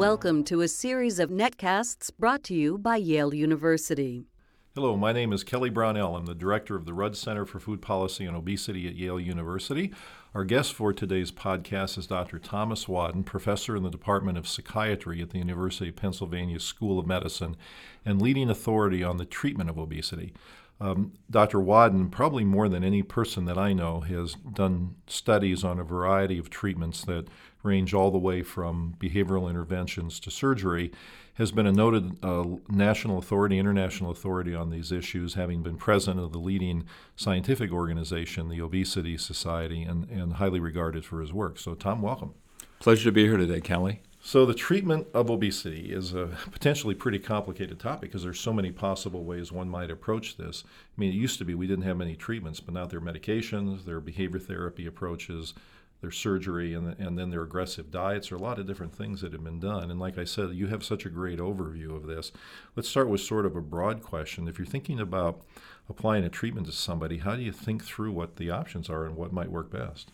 Welcome to a series of netcasts brought to you by Yale University. Hello, my name is Kelly Brownell. I'm the director of the Rudd Center for Food Policy and Obesity at Yale University. Our guest for today's podcast is Dr. Thomas Wadden, professor in the Department of Psychiatry at the University of Pennsylvania School of Medicine and leading authority on the treatment of obesity. Um, Dr. Wadden, probably more than any person that I know, has done studies on a variety of treatments that range all the way from behavioral interventions to surgery, has been a noted uh, national authority, international authority on these issues, having been president of the leading scientific organization, the Obesity Society, and, and highly regarded for his work. So, Tom, welcome. Pleasure to be here today, Kelly. So, the treatment of obesity is a potentially pretty complicated topic because there's so many possible ways one might approach this. I mean, it used to be we didn't have many treatments, but now there are medications, there are behavior therapy approaches, their surgery, and, and then their aggressive diets. Are a lot of different things that have been done. And like I said, you have such a great overview of this. Let's start with sort of a broad question. If you're thinking about applying a treatment to somebody, how do you think through what the options are and what might work best?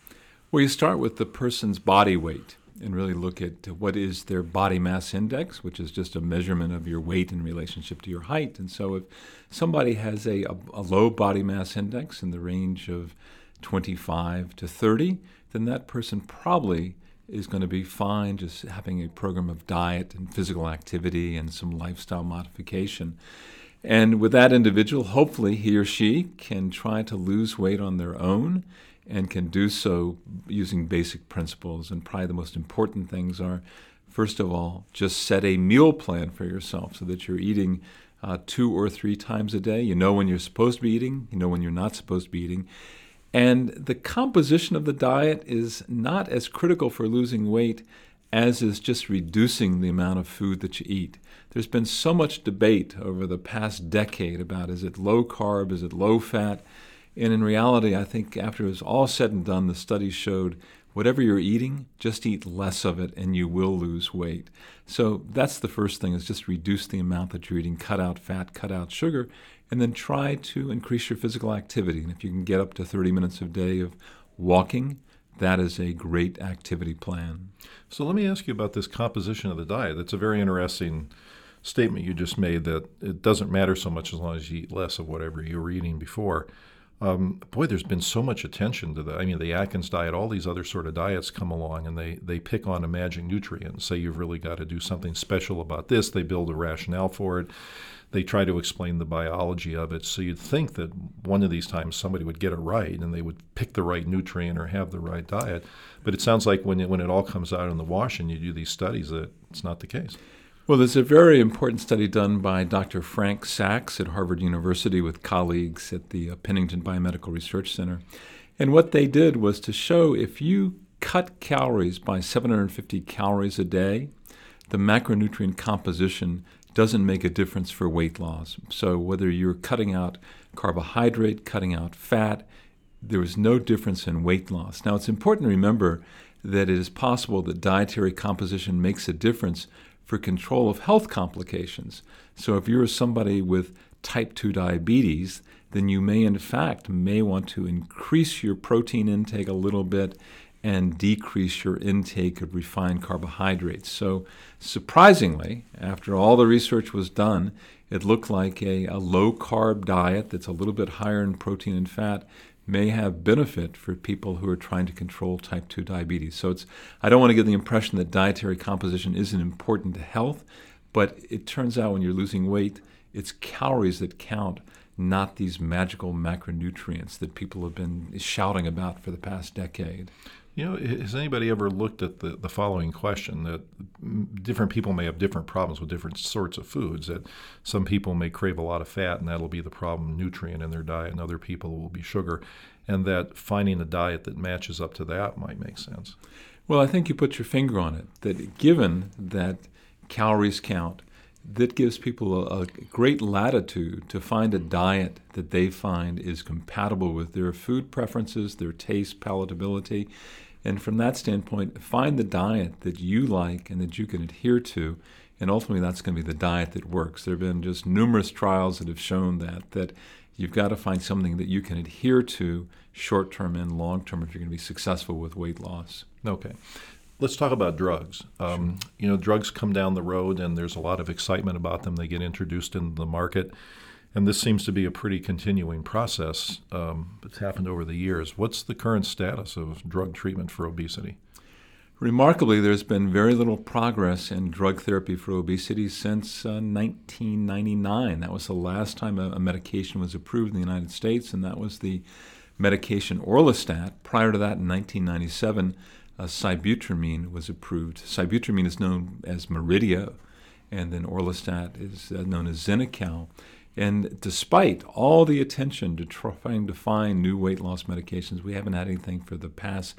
Well, you start with the person's body weight and really look at what is their body mass index, which is just a measurement of your weight in relationship to your height. And so if somebody has a, a, a low body mass index in the range of 25 to 30, then that person probably is going to be fine just having a program of diet and physical activity and some lifestyle modification. And with that individual, hopefully he or she can try to lose weight on their own and can do so using basic principles. And probably the most important things are first of all, just set a meal plan for yourself so that you're eating uh, two or three times a day. You know when you're supposed to be eating, you know when you're not supposed to be eating. And the composition of the diet is not as critical for losing weight as is just reducing the amount of food that you eat. There's been so much debate over the past decade about is it low carb, is it low fat? And in reality, I think after it was all said and done, the studies showed whatever you're eating, just eat less of it and you will lose weight. So that's the first thing is just reduce the amount that you're eating, cut out fat, cut out sugar, and then try to increase your physical activity. And if you can get up to 30 minutes a day of walking, that is a great activity plan. So let me ask you about this composition of the diet. That's a very interesting statement you just made that it doesn't matter so much as long as you eat less of whatever you were eating before. Um, boy, there's been so much attention to that. I mean, the Atkins diet, all these other sort of diets come along and they, they pick on a magic nutrient say you've really got to do something special about this. They build a rationale for it they try to explain the biology of it. So you'd think that one of these times somebody would get it right and they would pick the right nutrient or have the right diet. But it sounds like when it, when it all comes out in the wash and you do these studies, that it's not the case. Well, there's a very important study done by Dr. Frank Sacks at Harvard University with colleagues at the uh, Pennington Biomedical Research Center. And what they did was to show if you cut calories by 750 calories a day, the macronutrient composition doesn't make a difference for weight loss. So whether you're cutting out carbohydrate, cutting out fat, there is no difference in weight loss. Now it's important to remember that it is possible that dietary composition makes a difference for control of health complications. So if you're somebody with type 2 diabetes, then you may in fact may want to increase your protein intake a little bit and decrease your intake of refined carbohydrates. So, surprisingly, after all the research was done, it looked like a, a low carb diet that's a little bit higher in protein and fat may have benefit for people who are trying to control type 2 diabetes. So it's I don't want to give the impression that dietary composition isn't important to health, but it turns out when you're losing weight, it's calories that count, not these magical macronutrients that people have been shouting about for the past decade. You know, has anybody ever looked at the, the following question that different people may have different problems with different sorts of foods? That some people may crave a lot of fat, and that'll be the problem nutrient in their diet, and other people will be sugar, and that finding a diet that matches up to that might make sense. Well, I think you put your finger on it. That given that calories count, that gives people a, a, great latitude to find a diet that they find is compatible with their food preferences, their taste, palatability, and from that standpoint, find the diet that you like and that you can adhere to. And ultimately, that's going to be the diet that works. There have been just numerous trials that have shown that, that you've got to find something that you can adhere to short term and long term if you're going to be successful with weight loss. Okay. let's talk about drugs. Um, you know, drugs come down the road, and there's a lot of excitement about them. They get introduced into the market, and this seems to be a pretty continuing process um, that's happened over the years. What's the current status of drug treatment for obesity? Remarkably, there's been very little progress in drug therapy for obesity since uh, 1999. That was the last time a, a, medication was approved in the United States, and that was the medication Orlistat. Prior to that, in 1997, uh, sibutramine was approved. Sibutramine is known as Meridia, and then Orlistat is uh, known as Xenical. And despite all the attention to trying to find new weight loss medications, we haven't had anything for the past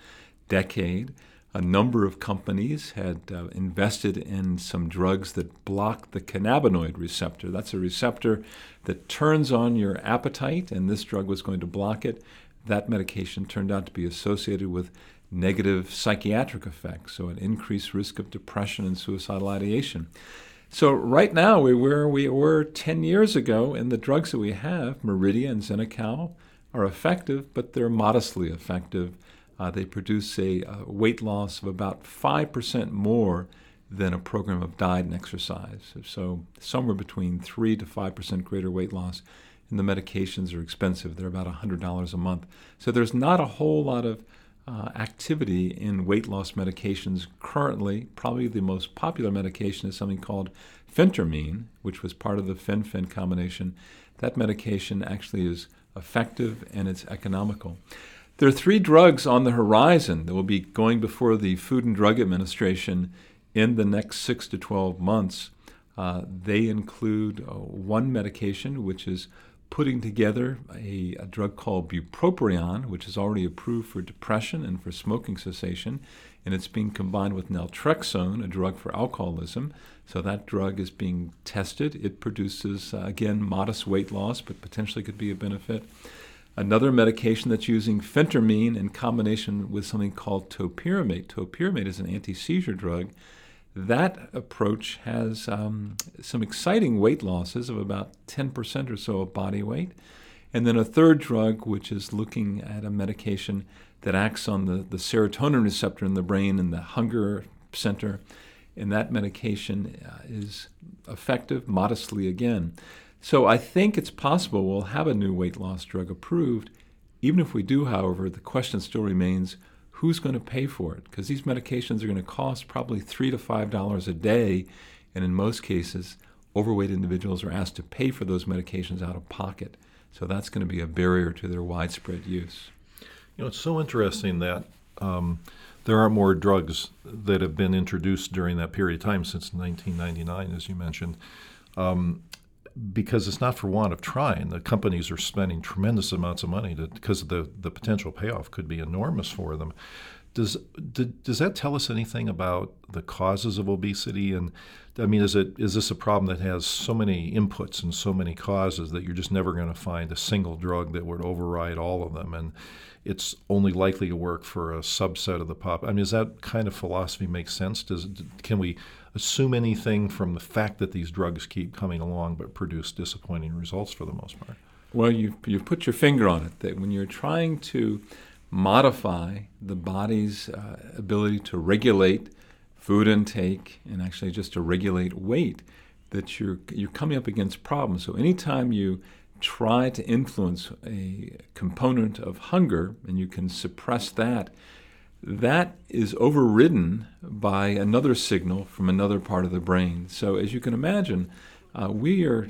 decade a number of companies had uh, invested in some drugs that block the cannabinoid receptor. That's a receptor that turns on your appetite, and this drug was going to block it. That medication turned out to be associated with negative psychiatric effects, so an increased risk of depression and suicidal ideation. So right now we're where we were 10 years ago, and the drugs that we have, Meridia and Xenical, are effective, but they're modestly effective uh, they produce a, a, weight loss of about 5% more than a program of diet and exercise. So, somewhere between 3 to 5% greater weight loss. And the medications are expensive, they're about $100 a month. So, there's not a whole lot of uh, activity in weight loss medications currently. Probably the most popular medication is something called phentermine, which was part of the fen-phen combination. That medication actually is effective and it's economical. There are three drugs on the horizon that will be going before the Food and Drug Administration in the next six to 12 months. Uh, they include uh, one medication, which is putting together a, a, drug called bupropion, which is already approved for depression and for smoking cessation, and it's being combined with naltrexone, a drug for alcoholism. So that drug is being tested. It produces, uh, again, modest weight loss, but potentially could be a benefit. Another medication that's using phentermine in combination with something called topiramate. Topiramate is an anti seizure drug. That approach has um, some exciting weight losses of about 10% or so of body weight. And then a third drug, which is looking at a medication that acts on the, the serotonin receptor in the brain and the hunger center. And that medication uh, is effective modestly again. So I think it's possible we'll have a new weight loss drug approved. Even if we do, however, the question still remains who's going to pay for it? Because these medications are going to cost probably three to five dollars a day, and in most cases, overweight individuals are asked to pay for those medications out of pocket. So that's going to be a barrier to their widespread use. You know, it's so interesting that um, there are more drugs that have been introduced during that period of time since 1999, as you mentioned. Um, because it's not for want of trying. The companies are spending tremendous amounts of money to, because the, the potential payoff could be enormous for them. Does, does that tell us anything about the causes of obesity? And I mean, is it is this a problem that has so many inputs and so many causes that you're just never going to find a single drug that would override all of them? And it's only likely to work for a subset of the pop. I mean, does that kind of philosophy make sense? Does can we assume anything from the fact that these drugs keep coming along but produce disappointing results for the most part? Well, you've, you've put your finger on it that when you're trying to modify the body's uh, ability to regulate food intake and actually just to regulate weight, that you're, you're coming up against problems. So anytime you try to influence a component of hunger and you can suppress that, that is overridden by another signal from another part of the brain. So, as you can imagine, uh, we are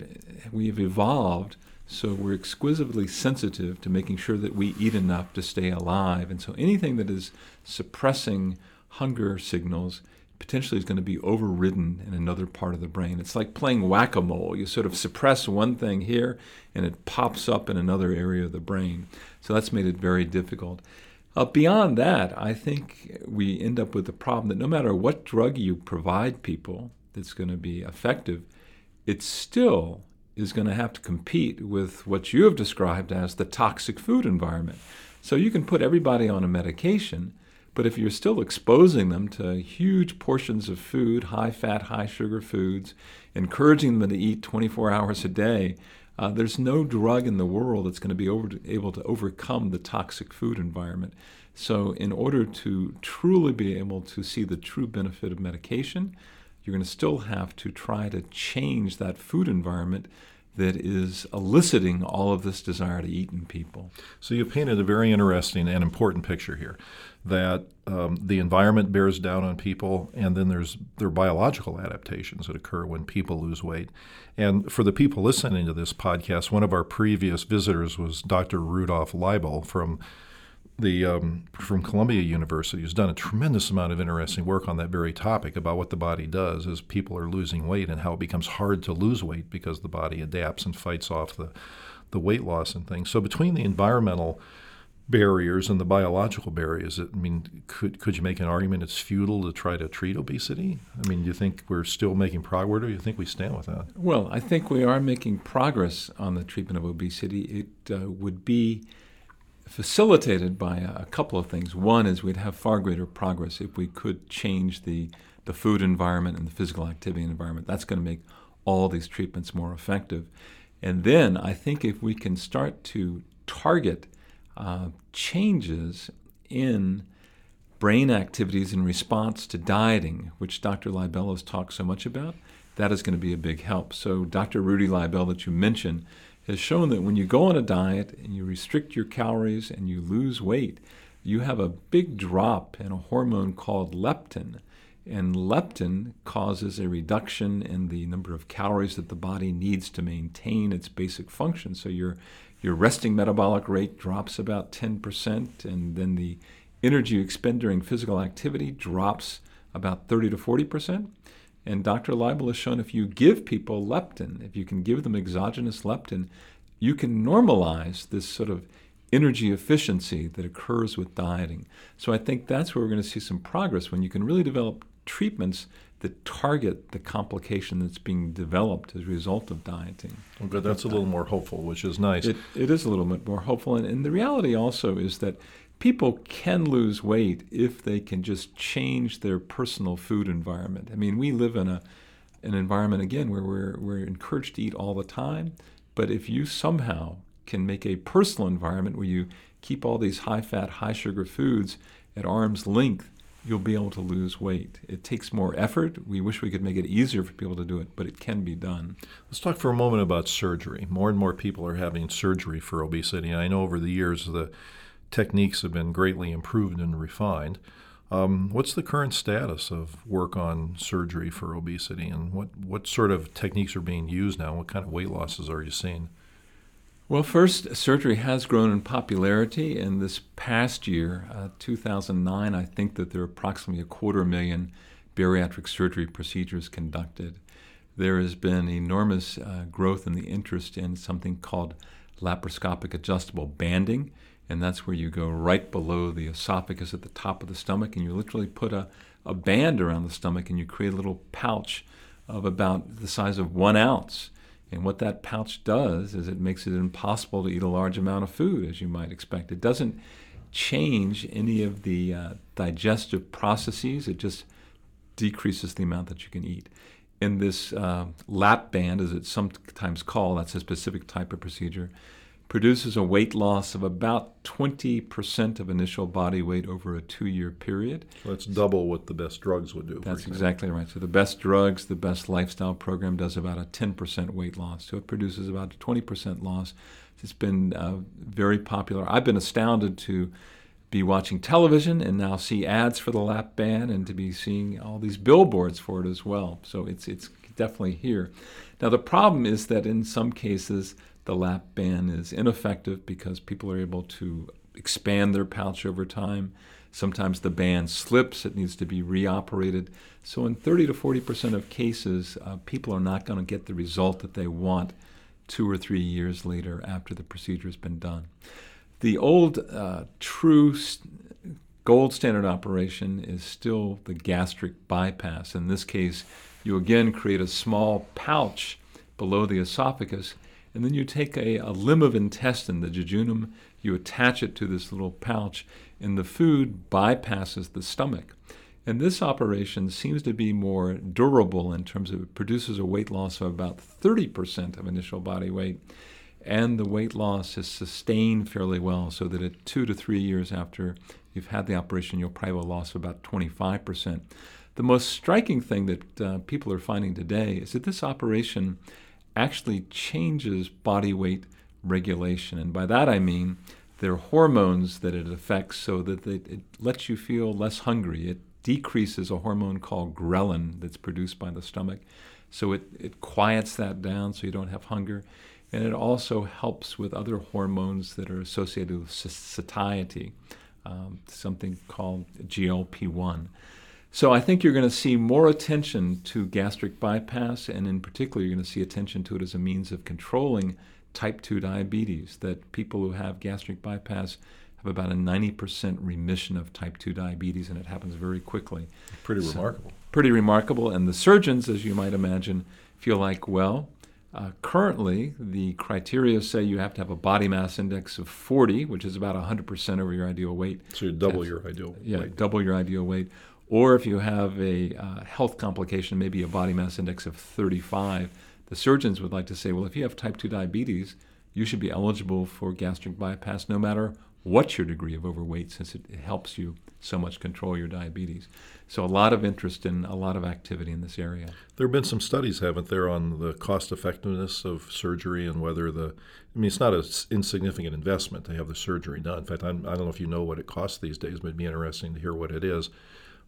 we have evolved so we're exquisitely sensitive to making sure that we eat enough to stay alive. And so, anything that is suppressing hunger signals potentially is going to be overridden in another part of the brain. It's like playing whack a mole. You sort of suppress one thing here and it pops up in another area of the brain. So that's made it very difficult. Uh, beyond that, I think we end up with the problem that no matter what drug you provide people that's going to be effective, it still is going to have to compete with what you have described as the toxic food environment. So you can put everybody on a medication, but if you're still exposing them to huge portions of food, high fat, high sugar foods, encouraging them to eat 24 hours a day, Uh, there's no drug in the world that's going to be over, able to overcome the toxic food environment. So, in order to truly be able to see the true benefit of medication, you're going to still have to try to change that food environment that is eliciting all of this desire to eat in people. So you painted a very interesting and important picture here that um, the environment bears down on people, and then there's there are biological adaptations that occur when people lose weight. And for the people listening to this podcast, one of our previous visitors was Dr. Rudolf Leibel from the um, from Columbia University, who's done a tremendous amount of interesting work on that very topic about what the body does as people are losing weight and how it becomes hard to lose weight because the body adapts and fights off the the weight loss and things. So between the environmental barriers and the biological barriers, I mean, could could you make an argument it's futile to try to treat obesity? I mean, do you think we're still making progress, or do you think we stand with that? Well, I think we are making progress on the treatment of obesity. It uh, would be facilitated by a, a, couple of things. One is we'd have far greater progress if we could change the, the food environment and the physical activity environment. That's going to make all these treatments more effective. And then I think if we can start to target uh, changes in brain activities in response to dieting, which Dr. Leibel has talked so much about, that is going to be a big help. So, Dr. Rudy Leibel, that you mentioned, has shown that when you go on a diet and you restrict your calories and you lose weight, you have a big drop in a hormone called leptin. And leptin causes a reduction in the number of calories that the body needs to maintain its basic function. So your, your resting metabolic rate drops about 10%, and then the energy you expend during physical activity drops about 30 to 40%. And Dr. Leibel has shown if you give people leptin, if you can give them exogenous leptin, you can normalize this sort of energy efficiency that occurs with dieting. So I think that's where we're going to see some progress when you can really develop treatments that target the complication that's being developed as a result of dieting. Well, good. That's a little more hopeful, which is nice. It, it is a little bit more hopeful. And, and the reality also is that people can lose weight if they can just change their personal food environment. I mean, we live in a an environment again where we're we're encouraged to eat all the time, but if you somehow can make a personal environment where you keep all these high fat, high sugar foods at arm's length, you'll be able to lose weight. It takes more effort. We wish we could make it easier for people to do it, but it can be done. Let's talk for a moment about surgery. More and more people are having surgery for obesity, and I know over the years the techniques have been greatly improved and refined. Um, what's the current status of work on surgery for obesity, and what, what sort of techniques are being used now? What kind of weight losses are you seeing? Well, first, surgery has grown in popularity. In this past year, uh, 2009, I think that there are approximately a quarter million bariatric surgery procedures conducted. There has been enormous uh, growth in the interest in something called laparoscopic adjustable banding and that's where you go right below the esophagus at the top of the stomach, and you literally put a, a band around the stomach and you create a little pouch of about the size of one ounce. And what that pouch does is it makes it impossible to eat a large amount of food, as you might expect. It doesn't change any of the uh, digestive processes, it just decreases the amount that you can eat. In this uh, lap band, as it's sometimes called, that's a specific type of procedure produces a weight loss of about 20% of initial body weight over a two year period. So that's double what the best drugs would do. That's exactly right. So the best drugs, the best lifestyle program does about a 10% weight loss. So it produces about a 20% loss. It's been uh, very popular. I've been astounded to be watching television and now see ads for the lap band and to be seeing all these billboards for it as well. So it's it's definitely here. Now the problem is that in some cases the lap band is ineffective because people are able to expand their pouch over time. Sometimes the band slips, it needs to be reoperated. So, in 30 to 40% of cases, uh, people are not going to get the result that they want two or three years later after the procedure has been done. The old uh, true gold standard operation is still the gastric bypass. In this case, you again create a small pouch below the esophagus and then you take a, a limb of intestine, the jejunum, you attach it to this little pouch, and the food bypasses the stomach. And this operation seems to be more durable in terms of it produces a weight loss of about 30% of initial body weight. And the weight loss is sustained fairly well, so that at two to three years after you've had the operation, you'll probably have a loss of about 25%. The most striking thing that uh, people are finding today is that this operation actually changes body weight regulation. And by that I mean there are hormones that it affects so that it lets you feel less hungry. It decreases a hormone called ghrelin that's produced by the stomach. So it, it quiets that down so you don't have hunger. And it also helps with other hormones that are associated with satiety, um, something called GLP 1. So I think you're going to see more attention to gastric bypass, and in particular, you're going to see attention to it as a means of controlling type 2 diabetes. That people who have gastric bypass have about a 90% remission of type 2 diabetes, and it happens very quickly. Pretty so, remarkable. Pretty remarkable. And the surgeons, as you might imagine, feel like, well, uh, currently, the criteria say you have to have a body mass index of 40, which is about 100% over your ideal weight. So you double your ideal yeah, weight. double your ideal weight. Or if you have a uh, health complication, maybe a body mass index of 35, the surgeons would like to say, well, if you have type 2 diabetes, you should be eligible for gastric bypass no matter what your degree of overweight, since it, helps you so much control your diabetes. So, a lot of interest and a lot of activity in this area. There have been some studies, haven't there, on the cost effectiveness of surgery and whether the, I mean, it's not an insignificant investment to have the surgery done. In fact, I'm, I do not know if you know what it costs these days, but it'd be interesting to hear what it is.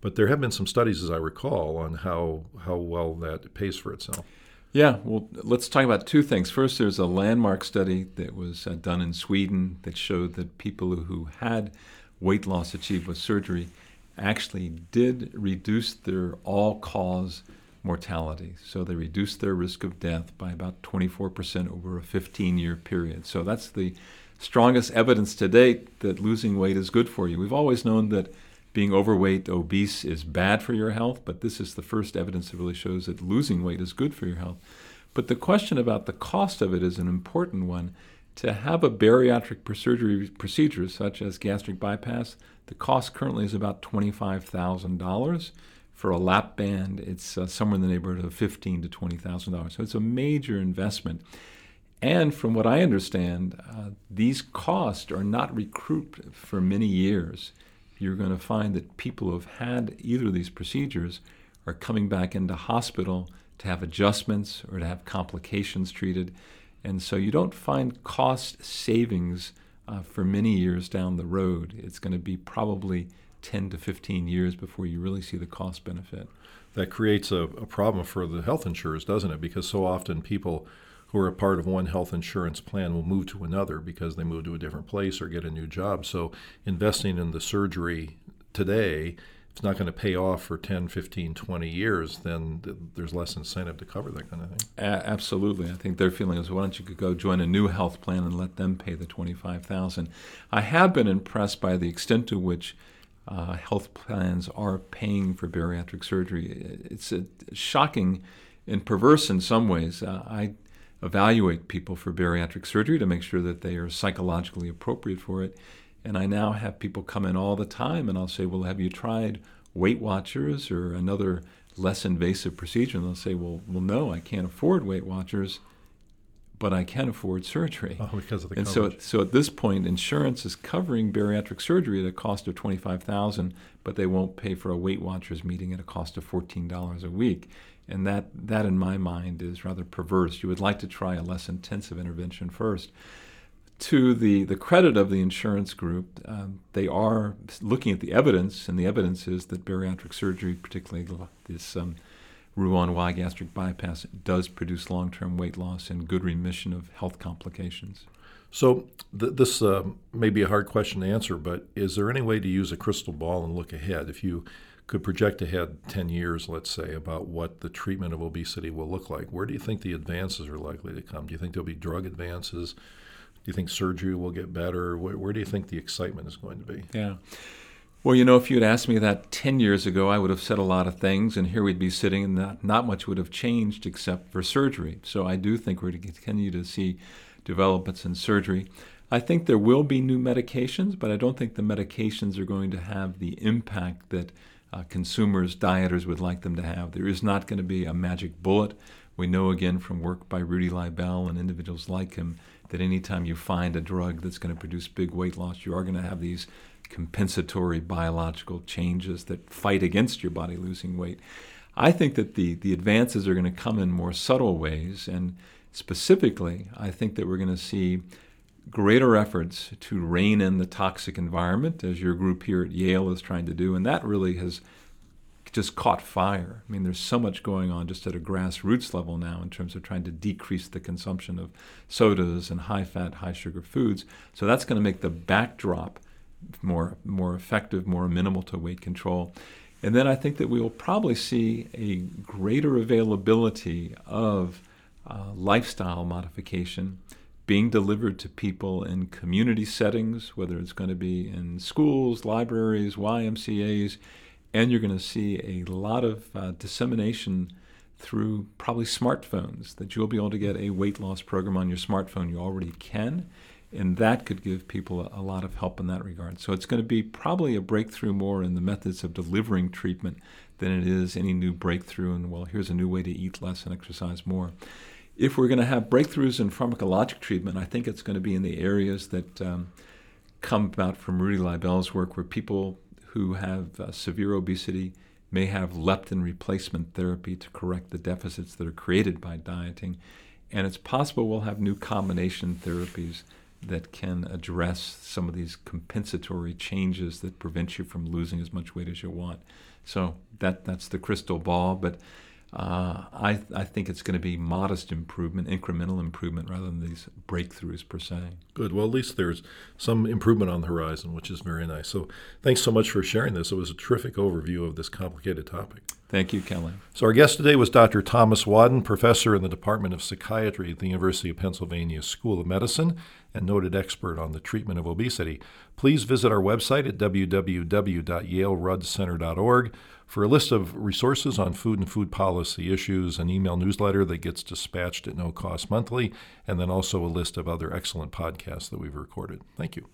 But there have been some studies, as I recall, on how, how well that pays for itself. Yeah, well, let's talk about two things. First, there's a landmark study that was uh, done in Sweden that showed that people who had weight loss achieved with surgery actually did reduce their all cause mortality. So they reduced their risk of death by about 24% over a 15 year period. So that's the strongest evidence to date that losing weight is good for you. We've always known that being overweight, obese is bad for your health, but this is the first evidence that really shows that losing weight is good for your health. But the question about the cost of it is an important one. To have a bariatric surgery procedure such as gastric bypass, the cost currently is about $25,000. For a lap band, it's uh, somewhere in the neighborhood of $15,000 to $20,000. So it's a major investment. And from what I understand, uh, these costs are not recouped for many years you're going to find that people who have had either of these procedures are coming back into hospital to have adjustments or to have complications treated. And so you don't find cost savings uh, for many years down the road. It's going to be probably 10 to 15 years before you really see the cost benefit. That creates a, a problem for the health insurers, doesn't it? Because so often people who are a part of one health insurance plan will move to another because they move to a different place or get a new job. So investing in the surgery today, it's not going to pay off for 10, 15, 20 years, then th- there's less incentive to cover that kind of thing. A- absolutely. I think their feeling is why don't you go join a new health plan and let them pay the 25000 I have been impressed by the extent to which uh, health plans are paying for bariatric surgery. It's uh, shocking and perverse in some ways. Uh, I evaluate people for bariatric surgery to make sure that they are psychologically appropriate for it. And I now have people come in all the time, and I'll say, Well, have you tried Weight Watchers or another less invasive procedure? And they'll say, Well, well no, I can't afford Weight Watchers, but I can afford surgery. Oh, because of the and coverage. And so, so at this point, insurance is covering bariatric surgery at a cost of twenty-five thousand, but they won't pay for a Weight Watchers meeting at a cost of fourteen dollars a week. And that, that, in my mind, is rather perverse. You would like to try a less intensive intervention first. To the, the credit of the insurance group, um, they are looking at the evidence, and the evidence is that bariatric surgery, particularly this um, Roux-en-Y gastric bypass, does produce long term weight loss and good remission of health complications. So, th- this uh, may be a hard question to answer, but is there any way to use a crystal ball and look ahead? If you could project ahead 10 years, let's say, about what the treatment of obesity will look like, where do you think the advances are likely to come? Do you think there'll be drug advances? Do you think surgery will get better? Where, where do you think the excitement is going to be? Yeah. Well, you know, if you'd asked me that 10 years ago, I would have said a lot of things, and here we'd be sitting, and not, not much would have changed except for surgery. So I do think we're going to continue to see developments in surgery. I think there will be new medications, but I don't think the medications are going to have the impact that uh, consumers, dieters would like them to have. There is not going to be a magic bullet. We know again from work by Rudy Leibel and individuals like him that anytime you find a drug that's going to produce big weight loss, you are going to have these compensatory biological changes that fight against your body losing weight. I think that the, the advances are going to come in more subtle ways, and specifically, I think that we're going to see greater efforts to rein in the toxic environment, as your group here at Yale is trying to do, and that really has just caught fire. I mean, there's so much going on just at a grassroots level now in terms of trying to decrease the consumption of sodas and high fat, high sugar foods. So that's going to make the backdrop more more effective, more minimal to weight control. And then I think that we will probably see a greater availability of uh, lifestyle modification being delivered to people in community settings, whether it's going to be in schools, libraries, YMCA's, and you're going to see a lot of uh, dissemination through probably smartphones that you'll be able to get a weight loss program on your smartphone. You already can, and that could give people a, a lot of help in that regard. So it's going to be probably a breakthrough more in the methods of delivering treatment than it is any new breakthrough and well, here's a new way to eat less and exercise more. If we're going to have breakthroughs in pharmacologic treatment, I think it's going to be in the areas that um, come about from Rudy Leibel's work, where people who have uh, severe obesity may have leptin replacement therapy to correct the deficits that are created by dieting. And it's possible we'll have new combination therapies that can address some of these compensatory changes that prevent you from losing as much weight as you want. So that that's the crystal ball, but uh, I, I think it's going to be modest improvement, incremental improvement, rather than these breakthroughs per se. Good. Well, at least there's some improvement on the horizon, which is very nice. So, thanks so much for sharing this. It was a terrific overview of this complicated topic. Thank you, Kelly. So, our guest today was Dr. Thomas Wadden, professor in the Department of Psychiatry at the University of Pennsylvania School of Medicine and noted expert on the treatment of obesity. Please visit our website at www.yaleruddcenter.org for a list of resources on food and food policy issues, an email newsletter that gets dispatched at no cost monthly, and then also a list of other excellent podcasts that we've recorded. Thank you.